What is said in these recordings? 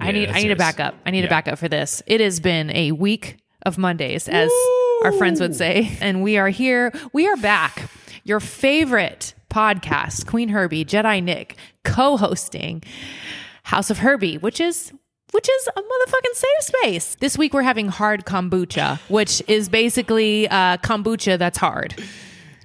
I need I need a backup. I need a backup for this. It has been a week of Mondays, as our friends would say, and we are here. We are back. Your favorite podcast, Qveen Herby, Jedi Nick, co-hosting House of Herby, which is which is a motherfucking safe space. This week we're having hard kombucha, which is basically uh, kombucha that's hard,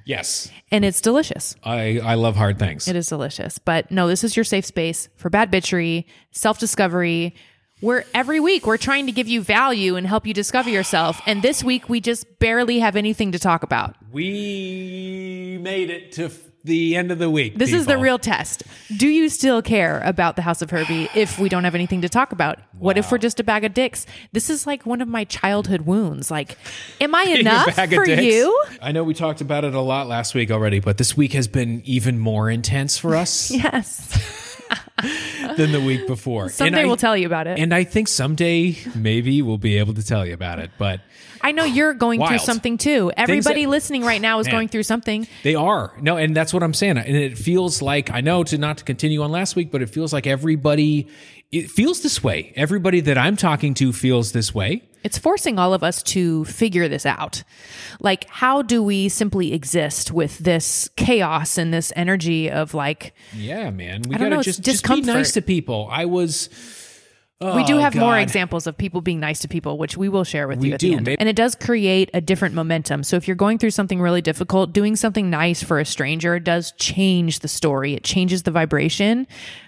Yes. and it's delicious. I, I love hard things. It is delicious. But no, this is your safe space for bad bitchery, self discovery. Where every week we're trying to give you value and help you discover yourself. And this week we just barely have anything to talk about. we made it to the end of the week. This is the real test. Do you still care about the House of Herby if we don't have anything to talk about? What if we're just a bag of dicks? This is like one of my childhood wounds. Like, am I Your enough for dicks. you? I know we talked about it a lot last week already, but this week has been even more intense for us Yes. Than the week before. Someday I, we'll tell you about it. And I think someday maybe we'll be able to tell you about it. But I know you're going through something too. Everybody that- listening right now is Man. going through something. They are no, and that's what I'm saying. And it feels like I know to not to continue on last week, but it feels like everybody it feels this way. Everybody that I'm talking to feels this way. It's forcing all of us to figure this out. Like, how do we simply exist with this chaos and this energy of like, Yeah, man. We I don't gotta know, just, just be nice to people. I was we do Oh, have more examples of people being nice to people, which we will share with We you at do. the end. Maybe- And it does create a different momentum. So if you're going through something really difficult, doing something nice for a stranger does change the story. It changes the vibration.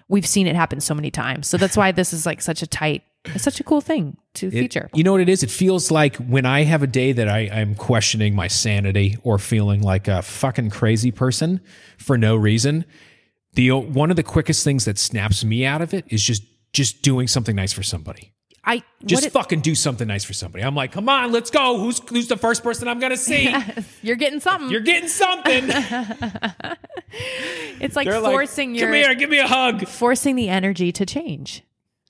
We've seen it happen so many times. So that's why this is like such a tight, it's such a cool thing to It- feature. You know what it is? It feels like when I have a day that I, I'm questioning my sanity or feeling like a fucking crazy person for no reason. The one of the quickest things that snaps me out of it is just just doing something nice for somebody. I Just it- fucking do something nice for somebody. I'm like, come on, let's go. Who's who's the first person I'm gonna see? you're getting something. You're getting something. it's like They're like, forcing your come here, give me a hug. forcing the energy to change.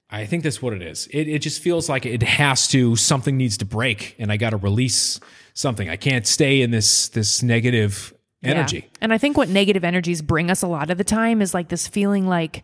I think that's what it is. It, it just feels like it has to. Something needs to break, and I got to release something. I can't stay in this this negative energy. Yeah. And I think what negative energies bring us a lot of the time is like this feeling like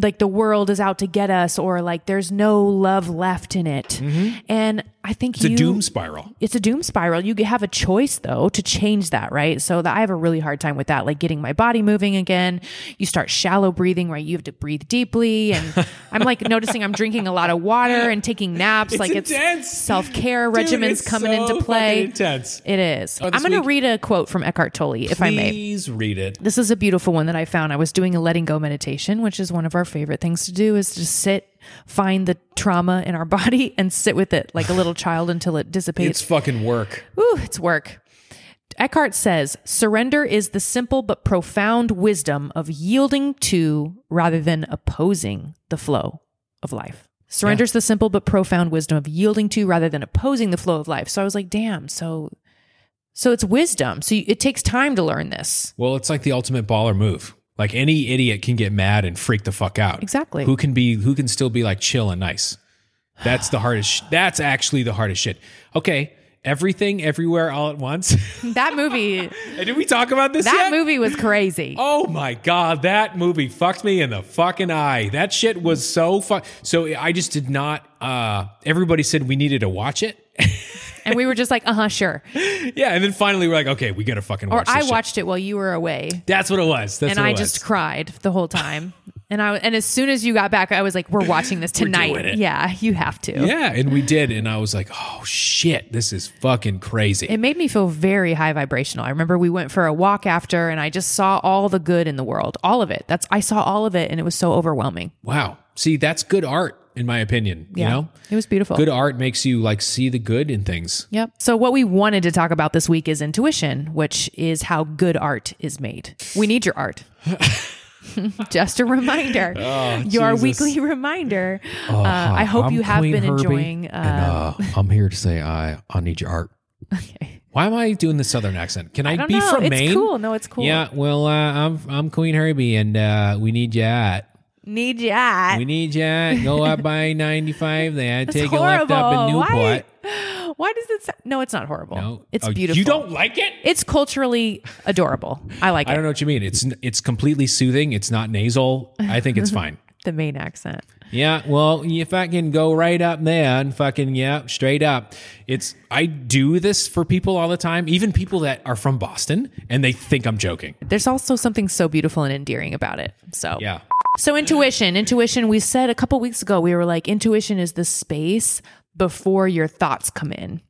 like the world is out to get us or like there's no love left in it. Mm-hmm. And I think. It's you, a doom spiral. it's a doom spiral. You have a choice though to change that, right? So that I have a really hard time with that, like getting my body moving again. You start shallow breathing, right? You have to breathe deeply, and I'm like noticing I'm drinking a lot of water and taking naps. It's like intense. it's self care regimens coming so into play. intense. It is. Oh, I'm going to read a quote from Eckhart Tolle, if I may. Please read it. This is a beautiful one that I found. I was doing a letting go meditation, which is one of our favorite things to do is to sit, find the trauma in our body and sit with it like a little child until it dissipates. It's fucking work. Ooh, it's work. Eckhart says, surrender is the simple but profound wisdom of yielding to rather than opposing the flow of life. Surrender is the simple but profound wisdom of yielding to rather than opposing the flow of life. So I was like, damn, so so it's wisdom. So you, it takes time to learn this. Well, it's like the ultimate baller move. Like any idiot can get mad and freak the fuck out. Exactly. Who can be? Who can still be like chill and nice? That's the hardest. Sh- that's actually the hardest shit. Okay, everything, everywhere, all at once. That movie Did we talk about this that yet? movie was crazy. Oh my god, that movie fucked me in the fucking eye. That shit was so fuck. So I just did not. uh Everybody said we needed to watch it. And we were just like, uh-huh, sure. yeah, and then finally we're like, okay, we gotta fucking Or watch. this I shit. watched it while you were away. That's what it was. That's and what I it just cried the whole time. And I and as soon as you got back, I was like, "We're watching this doing tonight." it. Yeah, you have to. Yeah, and we did, and I was like, oh shit, this is fucking crazy. It made me feel very high vibrational. I remember we went for a walk after, and I just saw all the good in the world, all of it. That's I saw all of it, and it was so overwhelming. wow. See, that's good art, in my opinion. Yeah, You know, it was beautiful. good art makes you like see the good in things. Yep. So what we wanted to talk about this week is intuition, which is how good art is made. We need your art. Just a reminder. your Oh, Jesus. weekly reminder. uh, I hope you have been enjoying. Uh, and uh, I'm here to say I I need your art. okay. Why am I doing the southern accent? Can I, I don't be know. from it's Maine? cool. No, it's cool. Yeah, well, uh, I'm I'm Qveen Herby, and uh, we need you at. Need your art. We need you at. Go up by 95 there. That's Take a left up in horrible. Newport. Why, Why does it? Sound, no, it's not horrible. No, it's Oh, beautiful. You don't like it? It's culturally adorable. I like it. I don't know what you mean. It's it's completely soothing. It's not nasal. I think it's fine. The Maine accent. Yeah, well, you fucking go right up there and fucking yeah, straight up. It's I do this for people all the time, even people that are from Boston, and they think I'm joking. There's also something so beautiful and endearing about it. So Yeah. So intuition, intuition. We said a couple weeks ago we were like, intuition is the space before your thoughts come in.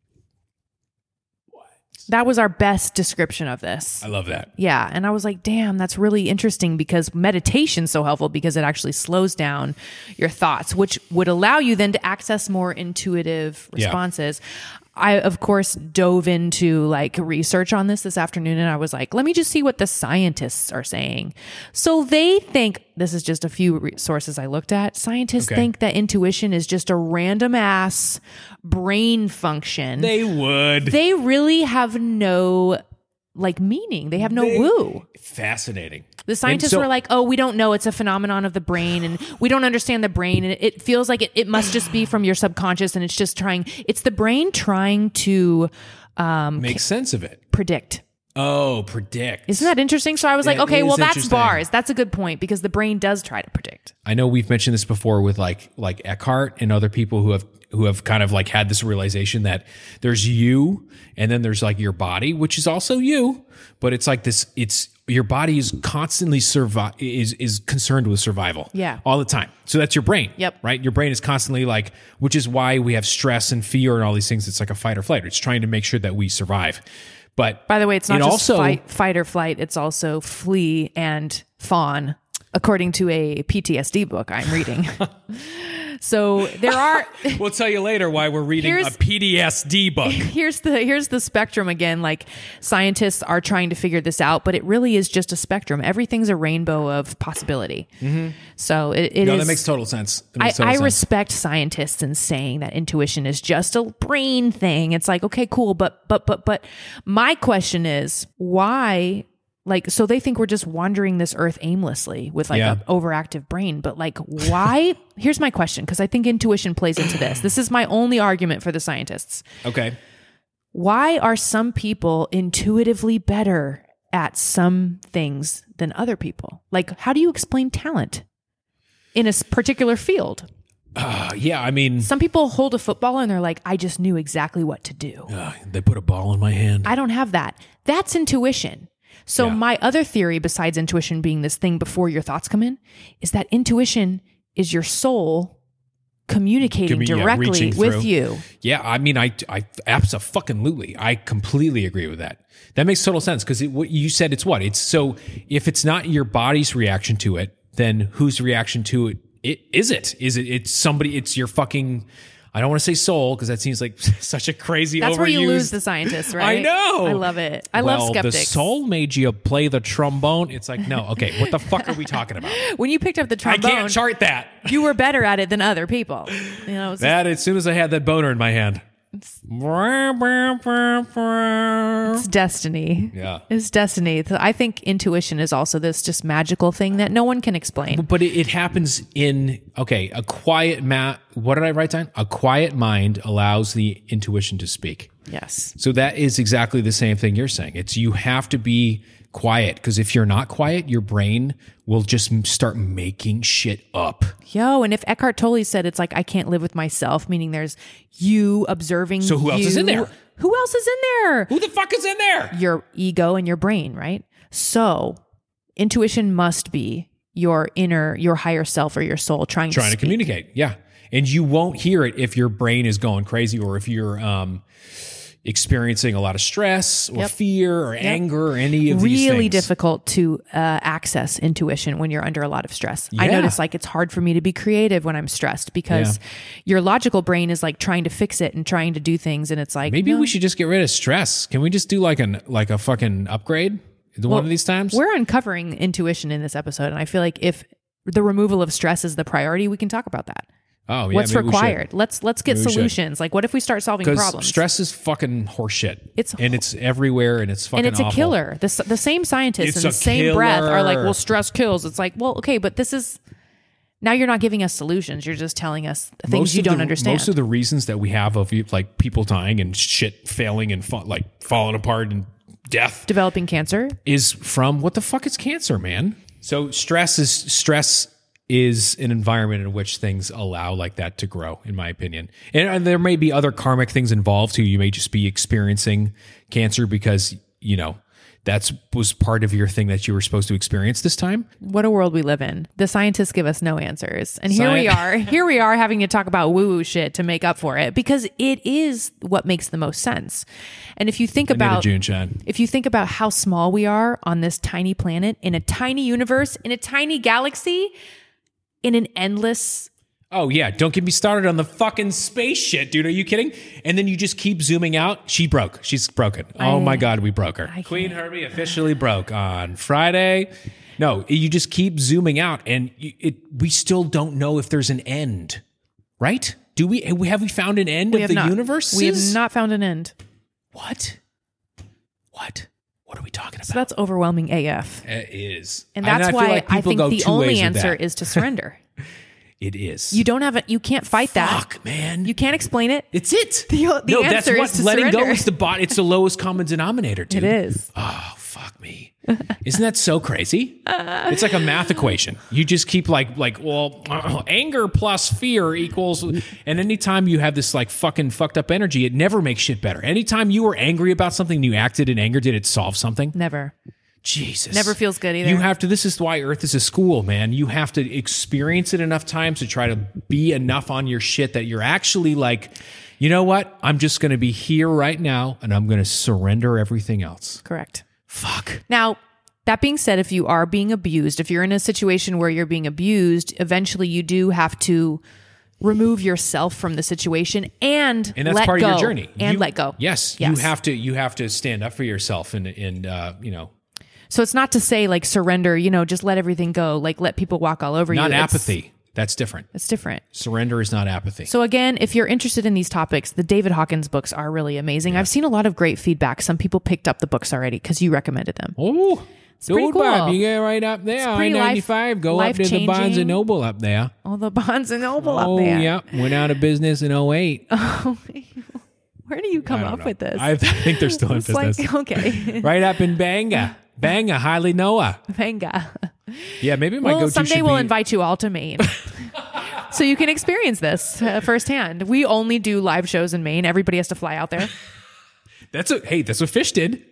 What? That was our best description of this. I love that. Yeah. And I was like, damn, that's really interesting because meditation's so helpful because it actually slows down your thoughts, which would allow you then to access more intuitive Yeah. I, of course, dove into like research on this this afternoon and I was like, let me just see what the scientists are saying. So they think this is just a few re- sources I looked at. Scientists Okay. think that intuition is just a random ass brain function They would. they really have no like meaning. They have no woo. Fascinating. The scientists so- were like, "Oh, we don't know. It's a phenomenon of the brain, and we don't understand the brain, and it, it feels like it, it must just be from your subconscious, and it's just trying. It's the brain trying to um, Make sense of it. predict." Oh, predict. Isn't that interesting? So I was like, That okay, well, that's bars. That's a good point because the brain does try to predict. I know we've mentioned this before with like like Eckhart and other people who have who have kind of like had this realization that there's you and then there's like your body, which is also you, but it's like this it's your body is constantly survive is is concerned with survival. Yeah. All the time. So that's your brain. Yep. Right? Your brain is constantly like which is why we have stress and fear and all these things. It's like a fight or flight. It's trying to make sure that we survive. But By the way, it's not it just also fight, fight or flight. It's also flee and fawn, according to a PTSD book I'm reading. so there are. We'll tell you later why we're reading a PTSD book. here's the here's the spectrum again like scientists are trying to figure this out but it really is just a spectrum everything's a rainbow of possibility so it, it Mm-hmm. no, is- that makes total sense. That I, total I sense. respect scientists in saying that intuition is just a brain thing. It's like, okay, cool. But, but, but, but my question is why, like, so they think we're just wandering this earth aimlessly with like Yeah. an overactive brain. But like, why? Here's my question. Cause I think intuition plays into this. This is my only argument for the scientists. Okay. Why are some people intuitively better at some things than other people? Like, how do you explain talent in a particular field? Uh, yeah, I mean, Some people hold a football and they're like, I just knew exactly what to do. uh, they put a ball in my hand. I don't have that. That's intuition. So, Yeah. my other theory, besides intuition being this thing before your thoughts come in, is that intuition is your soul communicating Commu- directly reaching with through. you. yeah, I mean, I, I, absolutely, I completely agree with that. That makes total sense because what you said, it's what it's so. If it's not your body's reaction to it, then whose reaction to it, it is it? Is it? It's somebody. It's your fucking. I don't want to say soul because that seems like such a crazy. That's where you lose the scientists, right? I know. I love it. I well, love skeptics. The soul made you play the trombone. It's like no, okay. What the fuck are we talking about? when you picked up the trombone, I can't chart that. you were better at it than other people. You know, just- That as soon as I had that boner in my hand. It's destiny. Yeah. It's destiny. I think intuition is also this just magical thing that no one can explain. But it, it happens in okay, a quiet mat. what did I write down? A quiet mind allows the intuition to speak. Yes. So that is exactly the same thing you're saying. It's you have to be quiet because if you're not quiet, your brain will just start making shit up. Yo, and if Eckhart Tolle said it's like I can't live with myself, meaning there's you observing. So who else is in there? Who else is in there? Who the fuck is in there? Your ego and your brain, right? So intuition must be your inner, your higher self or your soul trying, Trying to speak. communicate. Yeah. And you won't hear it if your brain is going crazy or if you're um experiencing a lot of stress or Yep. fear or anger or any of these really difficult to uh, access intuition when you're under a lot of stress. I notice like it's hard for me to be creative when I'm stressed because your logical brain is like trying to fix it and trying to do things, and it's like Maybe no. we should just get rid of stress. Can we just do like an like a fucking upgrade one of these times? We're uncovering intuition in this episode, and I feel like if the removal of stress is the priority, we can talk about that. Oh, yeah, What's maybe we should. required? Let's let's get Maybe solutions. Like, what if we start solving problems? stress is fucking horseshit. It's and it's everywhere, and it's fucking and it's a awful. killer. The, the same scientists It's in the same breath are like, well, stress kills. It's like, well, okay, but this is Now you're not giving us solutions. You're just telling us things you don't the, understand. Most of the reasons that we have of like people dying and shit failing and fa- like falling apart and death Developing cancer. is from what the fuck is cancer, man? So stress is stress is an environment in which things allow like that to grow, in my opinion. And, and there may be other karmic things involved too. You may just be experiencing cancer because you know that's was part of your thing that you were supposed to experience this time. What a world we live in. The scientists give us no answers. And here we are. Here we are having to talk about woo woo shit to make up for it because it is what makes the most sense. And if you think Neither about JuneShine. if you think about how small we are on this tiny planet in a tiny universe, in a tiny galaxy, in an endless Oh yeah, don't get me started on the fucking space shit, dude. Are you kidding? And then you just keep zooming out. She broke. She's broken. oh my god, we broke her. Qveen Herby officially broke on Friday. No, you just keep zooming out, and it. We still don't know if there's an end, right? Do we? Have we found an end we of the universe? We have not found an end. What? What? What are we talking So about? that's overwhelming AF. It is, And that's I why like I think the only answer is to surrender. it is. You don't have it. You can't fight that. Fuck, man. You can't explain it. It's it. The- the no, answer that's what is to letting go surrender. is the bot. It's the lowest common denominator, dude. It is. Oh me! Isn't that so crazy? It's like a math equation. You just keep like like well, anger plus fear equals. And anytime you have this like fucking fucked up energy, it never makes shit better. Anytime you were angry about something, and you acted in anger. Did it solve something? Never. Jesus. Never feels good either. You have to, this is why Earth is a school, man. You have to experience it enough times to try to be enough on your shit that you're actually like, you know what? I'm just going to be here right now and I'm going to surrender everything else. Correct. Fuck. Now, that being said, if you are being abused, if you're in a situation where you're being abused, eventually you do have to remove yourself from the situation and And that's let part go, of your journey. and You- let go. Yes, Yes. You have to, you have to stand up for yourself and, and, uh, you know, So it's not to say like surrender, you know, just let everything go, like let people walk all over not you. It's- apathy. That's different. That's different. Surrender is not apathy. So again, if you're interested in these topics, the David Hawkins books are really amazing. I've seen a lot of great feedback. Some people picked up the books already because you recommended them. Oh, pretty dude, cool. Bob, you get right up there. I life- 95. Go up to the Barnes and Noble up there. All the Bonds and Noble Oh, up there. yeah. Went out of business in 08. Where do you come up know. with this? I think they're still in it's business. like okay, right up in Banga. Banga, highly Noah. Venga. Yeah, maybe my Well, go-to someday we'll be, invite you all to Maine. so you can experience this uh, firsthand. We only do live shows in Maine. Everybody has to fly out there. That's a hey, that's what Phish did.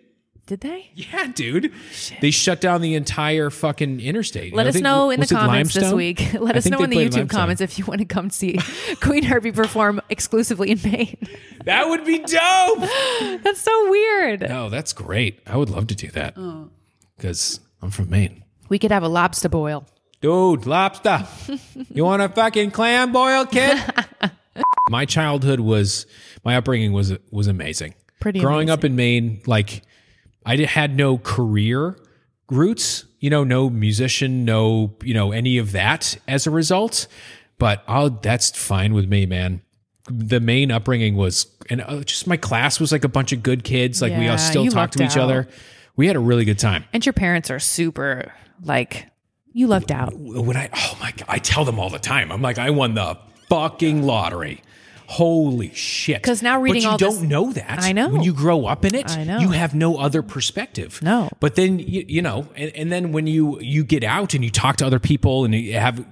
Did they? Yeah, dude. They shut down the entire fucking interstate. Let I us think- know in the comments this week. Let I us know in the YouTube Limestone. comments if you want to come see Qveen Herby perform exclusively in Maine. That would be dope. That's so weird. no, that's great. I would love to do that Oh. because I'm from Maine. We could have a lobster boil. Dude, lobster. you want a fucking clam boil, kid? my childhood was, my upbringing was was amazing. Pretty Growing up in Maine, like I had no career roots, you know, no musician, no, you know, any of that as a result. But I'll, that's fine with me, man. The Maine upbringing was, and uh, just my class was like a bunch of good kids. Like we all still talk to each other. We had a really good time. And your parents are super like you left out. when I oh my god, I tell them all the time. I'm like, I won the fucking lottery. Holy shit! Because now reading but you all don't this- know that. I know. when you grow up in it, I know. you have no other perspective. No. but then you, you know, and, and then when you you get out and you talk to other people and you have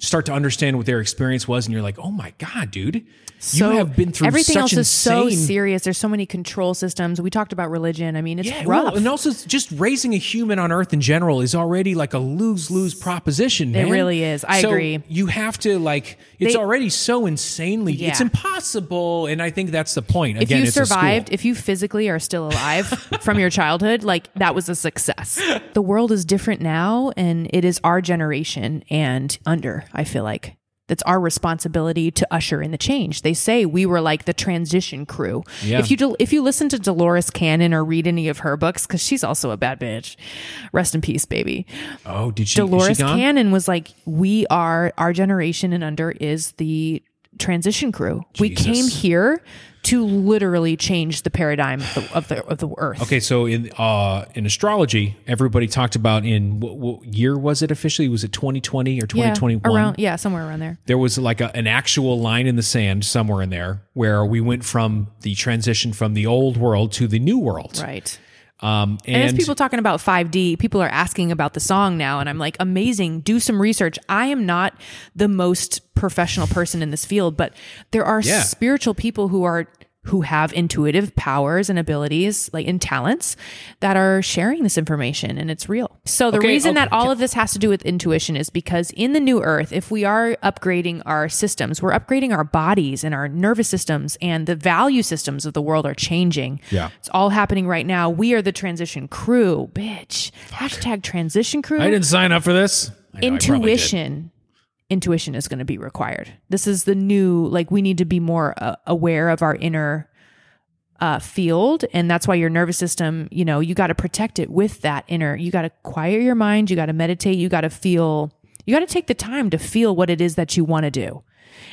start to understand what their experience was, and you're like, oh my god, dude, So you have been through everything such else is so serious. There's so many control systems. We talked about religion. I mean, it's Yeah, rough. well, and also just raising a human on Earth in general is already like a lose lose proposition. It really is. I So agree. You have to like it's They- already so insanely. It's impossible, and I think that's the point. Again, if you survived, if you physically are still alive from your childhood, like that was a success. The world is different now, and it is our generation and under. I feel like that's our responsibility to usher in the change. They say we were like the transition crew. Yeah. If you del- if you listen to Dolores Cannon or read any of her books, because she's also a bad bitch. Rest in peace, baby. oh, did she? Dolores she gone? Cannon was like, "We are our generation and under is the transition crew. We came here to literally change the paradigm of the of the, of the earth. Okay, so in uh, in astrology, everybody talked about in what, what year was it officially? Was it 2020 or Yeah, 2021? around yeah, somewhere around there. there was like a, an actual line in the sand somewhere in there where we went from the transition from the old world to the new world. Right. Um, And, and as people talking about 5D, people are asking about the song now, and I'm like, amazing. Do some research. I am not the most professional person in this field, but there are Yeah. spiritual people who are who have intuitive powers and abilities, like and talents, that are sharing this information, and it's real. So the Okay, reason okay, that all of this has to do with intuition is because in the new Earth, if we are upgrading our systems, we're upgrading our bodies and our nervous systems, and the value systems of the world are changing. Yeah. It's all happening right now. We are the transition crew, bitch. Hashtag transition crew. I didn't sign up for this. Know. Intuition. Intuition is going to be required. This is the new, like, we need to be more uh, aware of our inner uh, field. And that's why your nervous system, you know, you got to protect it with that inner. You got to quiet your mind. You got to meditate. You got to feel, you got to take the time to feel what it is that you want to do.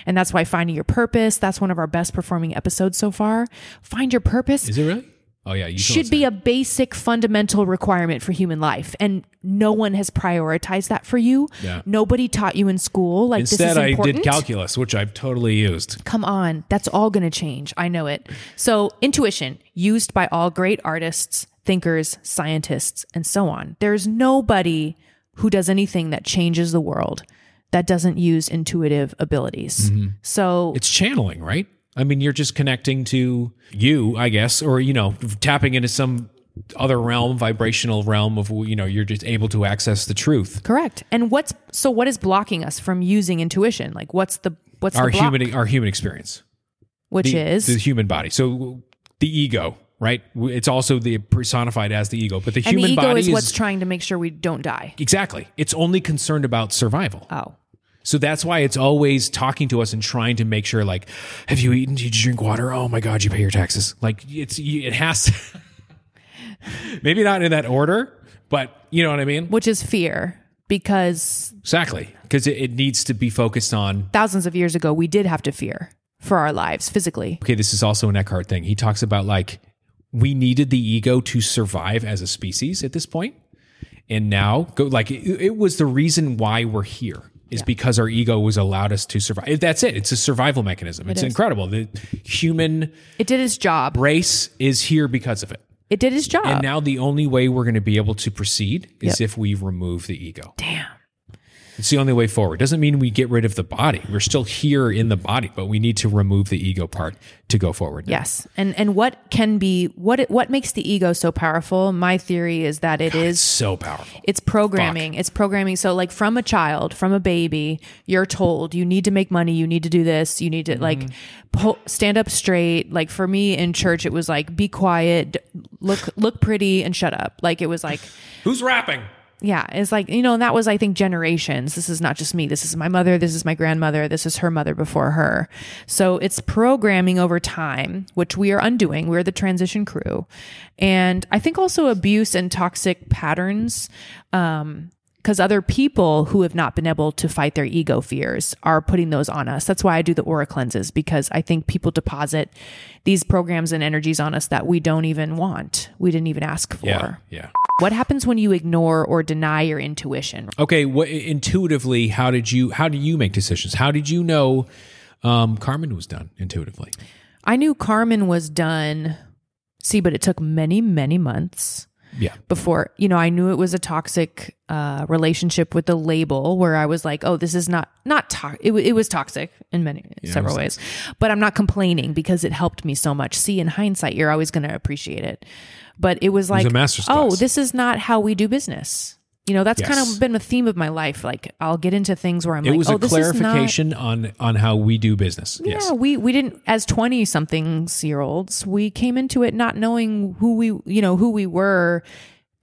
And that's why finding your purpose, that's one of our best performing episodes so far. Find your purpose Is it really? Oh yeah, you should be a basic fundamental requirement for human life and no one has prioritized that for you. Yeah. nobody taught you in school like Instead, this is I did calculus, which I've totally used. come on that's all going to change. I know it. So intuition used by all great artists thinkers scientists and so on. There's nobody who does anything that changes the world that doesn't use intuitive abilities. Mm-hmm. So It's channeling, right? I mean, you're just connecting to you, I guess, or you know, tapping into some other realm, vibrational realm of you know, you're just able to access the truth. correct and what's so what is blocking us from using intuition like what's the what's Our the human, our human experience, which the, is the human body. So the ego, right? It's also the personified as the ego, but the and human the ego body is what's trying to make sure we don't die. exactly. It's only concerned about survival. Oh, So that's why it's always talking to us and trying to make sure, like, have you eaten? Did you drink water? Oh my God, you pay your taxes. Like, it's it has to. maybe not in that order, but you know what I mean. which is fear, because Exactly, because it, it needs to be focused on. thousands of years ago we did have to fear for our lives physically. Okay, this is also an Eckhart thing. He talks about like we needed the ego to survive as a species at this point, and now go like it, it was the reason why we're here. Is because our ego was allowed us to survive. That's it. It's a survival mechanism. It's is. incredible. The human It did its job. race is here because of it. It did its job. And now the only way we're going to be able to proceed is if we remove the ego. Damn. It's the only way forward. Doesn't mean we get rid of the body. We're still here in the body, but we need to remove the ego part to go forward. Yes. And and what can be what it, what makes the ego so powerful? My theory is that it is It's so powerful. It's programming. It's programming. So, like, from a child, from a baby, you're told you need to make money, you need to do this, you need to mm-hmm. like pull, stand up straight. Like for me in church, it was like be quiet, look look pretty, and shut up. Like it was like. Who's rapping? Yeah, it's like, you know, and that was, I think, generations. This is not just me. This is my mother. This is my grandmother. This is her mother before her. So it's programming over time, which we are undoing. We're the transition crew. And I think also abuse and toxic patterns, um, because other people who have not been able to fight their ego fears are putting those on us. That's why I do the aura cleanses because I think people deposit these programs and energies on us that we don't even want. We didn't even ask for. Yeah. Yeah. What happens when you ignore or deny your intuition? Okay. What intuitively, how did you how do you make decisions? How did you know um, Carmen was done intuitively? I knew Carmen was done. See, but it took many, many months Yeah. before, you know, I knew it was a toxic uh, relationship with the label where I was like, oh, this is not, not, to- it, it was toxic in many, several ways, but I'm not complaining because it helped me so much. See, in hindsight, you're always going to appreciate it. But it was like, a master's oh, this is not how we do business. You know, that's kind of been a theme of my life. Like, I'll get into things where I'm It like, was oh, a this is not clarification on on how we do business. yeah, Yes. we we didn't as 20 somethings year olds, we came into it not knowing who we, you know, who we were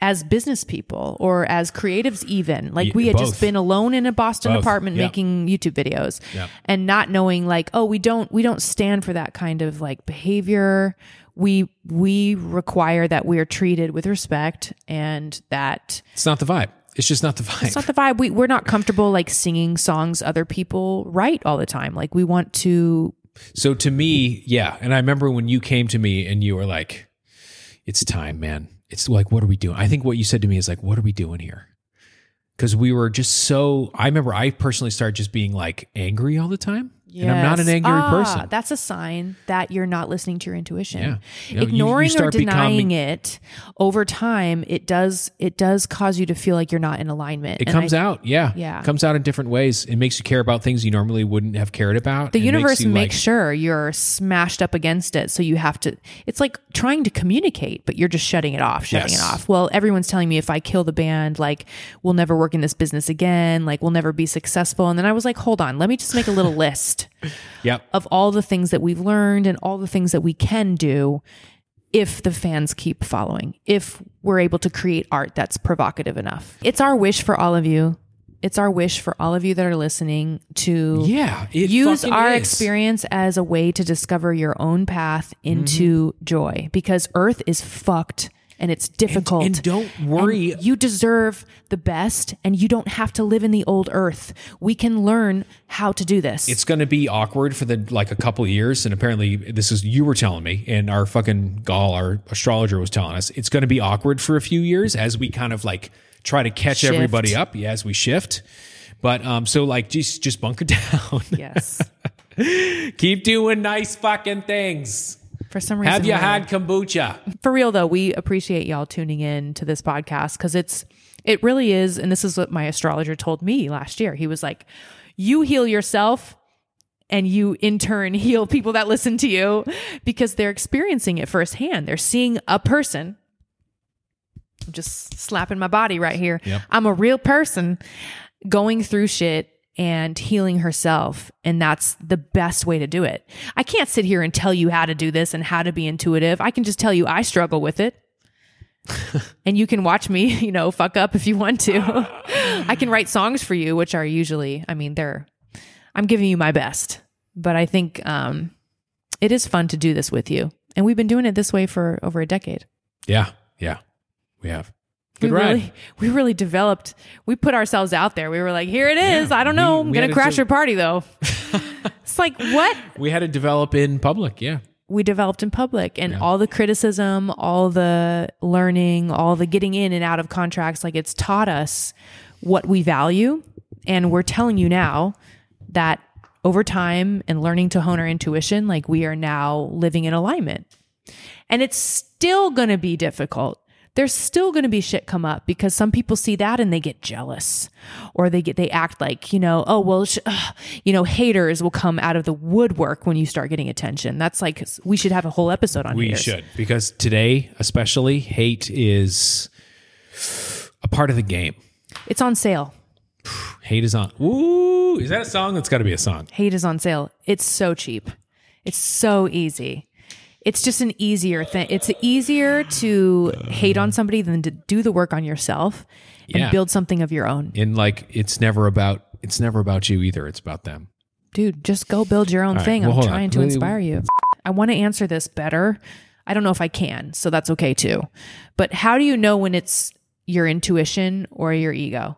as business people or as creatives even. Like we had both. just been alone in a Boston Both, apartment yeah. making YouTube videos Yeah. and not knowing like, oh, we don't we don't stand for that kind of like behavior. We we require that we are treated with respect and that It's not the vibe. It's just not the vibe. It's not the vibe. We we're not comfortable like singing songs other people write all the time. Like we want to So to me, yeah. And I remember when you came to me and you were like, it's time, man. It's like, what are we doing? I think what you said to me is like, what are we doing here? Because we were just so, I remember I personally started just being like angry all the time. And I'm not an angry Ah, person. That's a sign that you're not listening to your intuition. Yeah. You know, you- you Ignoring or denying becoming- it over time, it does it does cause you to feel like you're not in alignment. It And comes I- out, yeah. Yeah. It comes out in different ways. It makes you care about things you normally wouldn't have cared about. The It makes universe you, makes like- sure you're smashed up against it. So you have to, it's like trying to communicate, but you're just shutting it off, shutting Yes. it off. Well, everyone's telling me if I kill the band, like we'll never work in this business again, like we'll never be successful. And then I was like, hold on, let me just make a little list Yep. of all the things that we've learned and all the things that we can do if the fans keep following, if we're able to create art that's provocative enough. It's our wish for all of you. It's our wish for all of you that are listening to Yeah. Use our is. experience as a way to discover your own path into Mm-hmm. joy because earth is fucked and it's difficult. And don't worry. And you deserve the best and you don't have to live in the old earth. We can learn how to do this. It's going to be awkward for the like a couple of years and apparently this is you were telling me and our fucking gall our astrologer was telling us it's going to be awkward for a few years as we kind of like try to catch Shift. everybody up yeah, as we shift. But um so like just just bunker down. Yes. Keep doing nice fucking things for some reason have you had kombucha? For real though we appreciate y'all tuning in to this podcast because it's it really is and this is what my astrologer told me last year. He was like you heal yourself and you in turn heal people that listen to you because they're experiencing it firsthand. They're seeing a person. I'm just slapping my body right here. Yep. i'm a real person going through shit and healing herself. And that's the best way to do it. I can't sit here and tell you how to do this and how to be intuitive. I can just tell you I struggle with it. and you can watch me, you know, fuck up if you want to. I can write songs for you, which are usually, I mean, they're, I'm giving you my best. But I think um, it is fun to do this with you. And we've been doing it this way for over a decade. yeah yeah we have good we ride really we really developed we put ourselves out there. We were like here it is. Yeah, i don't know. we- i'm we gonna crash your party though. It's like what? We had to develop in public yeah. We developed in public and all the criticism all the learning all the getting in and out of contracts like it's taught us what we value and we're telling you now that over time and learning to hone our intuition like we are now living in alignment. And it's still going to be difficult. There's still going to be shit come up because some people see that and they get jealous or they get they act like, you know, oh well, sh- ugh, you know, haters will come out of the woodwork when you start getting attention. That's like we should have a whole episode on We haters. should because today, especially, hate is a part of the game. It's on sale. Hate is on. Ooh, is that a song? That's got to be a song. Hate is on sale. It's so cheap. It's so easy. It's just an easier thing. It's easier to hate on somebody than to do the work on yourself and Yeah. build something of your own. And like, it's never about. It's never about you either. It's about them. dude, just go build your own right, thing. well, I'm hold on. trying to inspire you. I want to answer this better. I don't know if I can, so that's okay too. But how do you know when it's your intuition or your ego?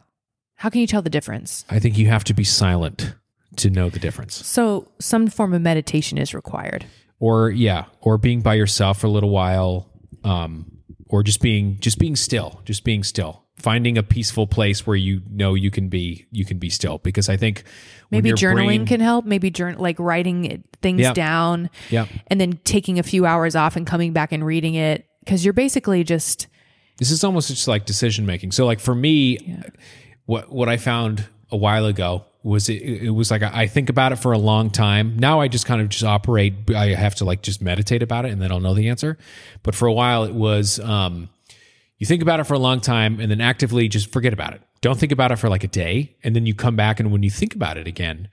How can you tell the difference? I think you have to be silent to know the difference. So, some form of meditation is required. Or yeah, or being by yourself for a little while, um, or just being just being still, just being still. Finding a peaceful place where you know you can be you can be still because I think Maybe journaling brain- can help. Maybe journal, like writing things down yeah and then taking a few hours off and coming back and reading it because you're basically just This is almost just like decision making. So like for me, what what I found a while ago was it, it was like I think about it for a long time. Now I just kind of just operate. I have to like just meditate about it and then I'll know the answer. But for a while it was um, you think about it for a long time and then actively just forget about it. Don't think about it for like a day and then you come back and when you think about it again,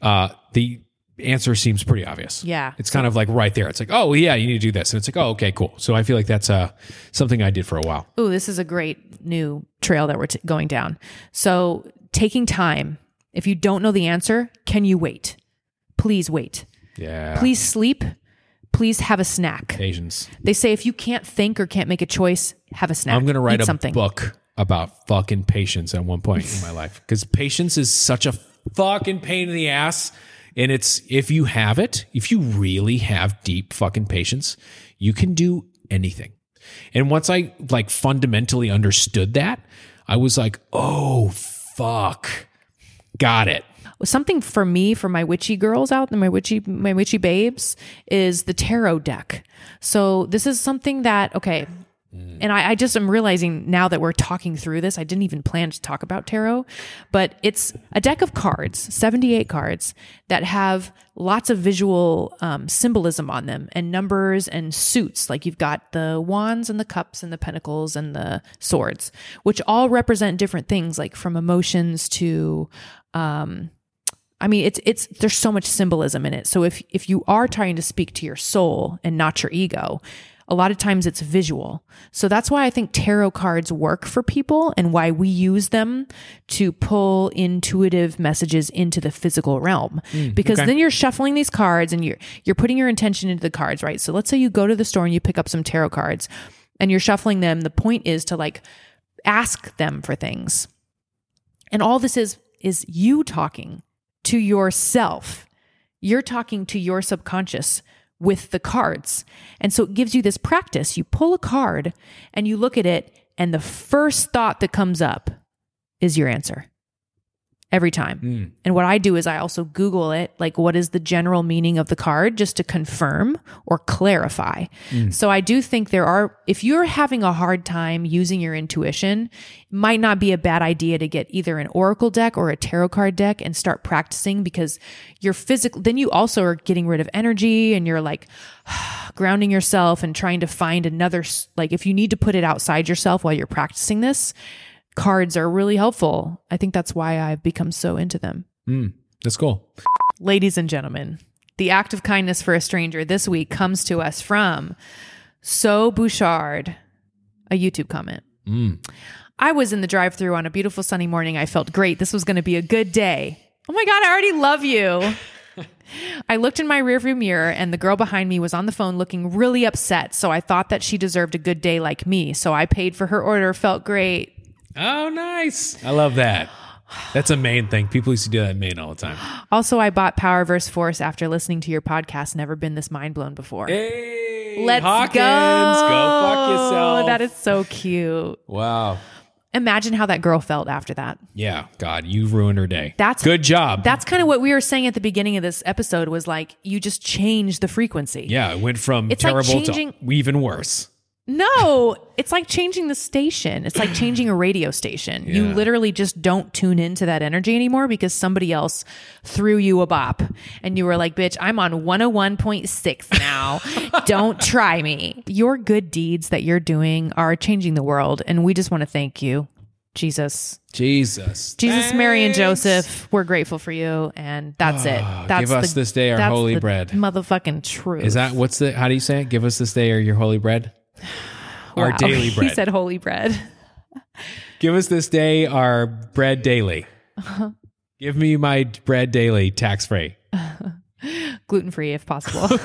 uh, the answer seems pretty obvious. Yeah. It's kind of like right there. It's like, oh yeah, you need to do this. And it's like, oh, okay, cool. So I feel like that's uh something I did for a while. Oh, this is a great new trail that we're t- going down. So, taking time. If you don't know the answer, can you wait? Please wait. Yeah. Please sleep. Please have a snack. Asians. They say if you can't think or can't make a choice, have a snack. I'm going to write Eat a something. book about fucking patience at one point in my life because patience is such a fucking pain in the ass. And it's if you have it, if you really have deep fucking patience, you can do anything. And once I like fundamentally understood that, I was like, oh, fuck. Got it. something for me for my witchy girls out there my witchy my witchy babes is the tarot deck so this is something that okay and I, I just am realizing now that we're talking through this i didn't even plan to talk about tarot but it's a deck of cards 78 cards that have lots of visual um, symbolism on them and numbers and suits like you've got the wands and the cups and the pentacles and the swords which all represent different things like from emotions to um, I mean, it's it's there's so much symbolism in it. So if if you are trying to speak to your soul and not your ego, a lot of times it's visual. So that's why I think tarot cards work for people and why we use them to pull intuitive messages into the physical realm. Mm, because okay. then you're shuffling these cards and you're you're putting your intention into the cards, right? So let's say you go to the store and you pick up some tarot cards and you're shuffling them. The point is to like ask them for things. And all this is is you talking to yourself. You're talking to your subconscious with the cards. And so it gives you this practice. You pull a card and you look at it, and the first thought that comes up is your answer every time. Hmm. And what I do is I also Google it, like what is the general meaning of the card, just to confirm or clarify. Hmm. So I do think there are, if you're having a hard time using your intuition, it might not be a bad idea to get either an oracle deck or a tarot card deck and start practicing because you're physical. Then you also are getting rid of energy and you're like grounding yourself and trying to find another, like if you need to put it outside yourself while you're practicing this, cards are really helpful. I think that's why I've become so into them. Hmm, that's cool. Ladies and gentlemen, the act of kindness for a stranger this week comes to us from So Bouchard, a YouTube comment. Hmm. I was in the drive through on a beautiful sunny morning. I felt great. This was going to be a good day. Oh my God, I already love you. I looked in my rearview mirror and the girl behind me was on the phone looking really upset. So I thought that she deserved a good day like me. So I paid for her order, felt great. Oh, nice. I love that. That's a Maine thing. People used to do that in Maine all the time. Also, I bought Power versus Force after listening to your podcast. Never been this mind blown before. Hey, Let's Hawkins, go. go fuck yourself. That is so cute. wow. Imagine how that girl felt after that. Yeah, God, you ruined her day. That's- good job. That's kind of what we were saying at the beginning of this episode was like you just changed the frequency. yeah, it went from It's like terrible changing- to even worse. No, it's like changing the station. It's like changing a radio station. You literally just don't tune into that energy anymore because somebody else threw you a bop and you were like, bitch, I'm on 101.6 now. don't try me. Your good deeds that you're doing are changing the world. And we just want to thank you, Jesus. Jesus. Jesus, Mary, and Joseph, we're grateful for you. And that's it. Ah, that's give us the- this day our holy bread. Motherfucking truth. Is that what's the how do you say it? Give us this day or your holy bread? Our Wow. daily bread. He said holy bread. Give us this day our bread daily. Give me my bread daily, tax free. gluten free if possible.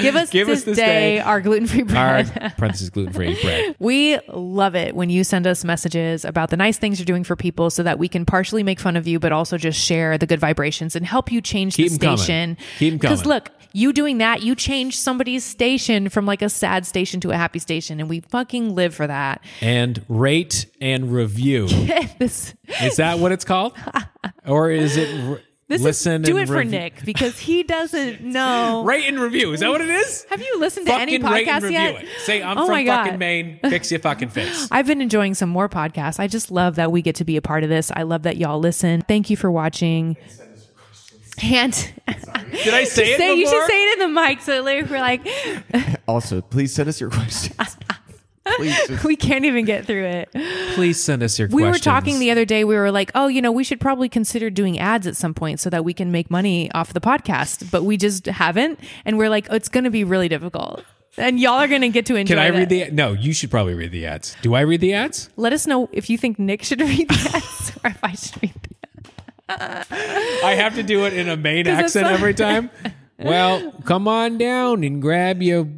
Give us Give this, us this day, day our gluten free Our bread. parentheses gluten free bread. we love it when you send us messages about the nice things you're doing for people so that we can partially make fun of you, but also just share the good vibrations and help you change Keep the 'em coming. station. Because look, you doing that, you change somebody's station from like a sad station to a happy station. And we fucking live for that. And rate and review. this Is that what it's called? Or is it this listen is do and it for rev- Nick because he doesn't know. Rate and review. Is that what it is? Have you listened to any fucking rate and podcasts review yet? it. Say I'm Oh from my fucking God. Maine. Fix your fucking face. I've been enjoying some more podcasts. I just love that we get to be a part of this. I love that y'all listen. Thank you for watching. And Did I say it say you before? should say it in the mic so later we're like, Also, please send us your questions. Please. we can't even get through it. Please send us your We questions. were talking the other day. We were like, oh, you know, we should probably consider doing ads at some point so that we can make money off the podcast, but we just haven't. And we're like, oh, it's going to be really difficult. And y'all are going to get to enjoy it. Can I read that. the? No, you should probably read the ads. Do I read the ads? Let us know if you think Nick should read the ads or if I should read the ads. I have to do it in a that's accent every time. well, come on down and grab your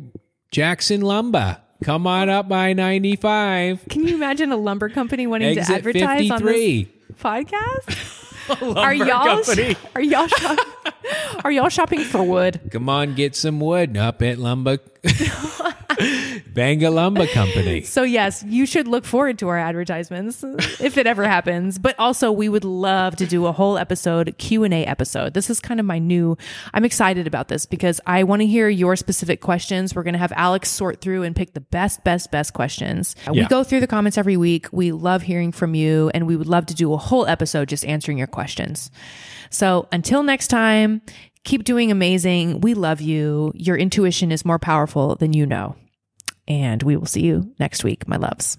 Jackson lumber. Come on up by 95. Can you imagine a lumber company wanting to Exit advertise on this 53. podcast? are y'all company. are y'all shop- are y'all shopping for wood? Come on, get some wood up at Lumber. Banga Lumber Company. So yes, you should look forward to our advertisements if it ever happens. But also, we would love to do a whole episode Q and A episode. This is kind of my new. I'm excited about this because I want to hear your specific questions. We're going to have Alex sort through and pick the best, best, best questions. Uh, we go through the comments every week. We love hearing from you, and we would love to do a whole episode just answering your questions. So until next time. Keep doing amazing. We love you. Your intuition is more powerful than you know. And we will see you next week, my loves.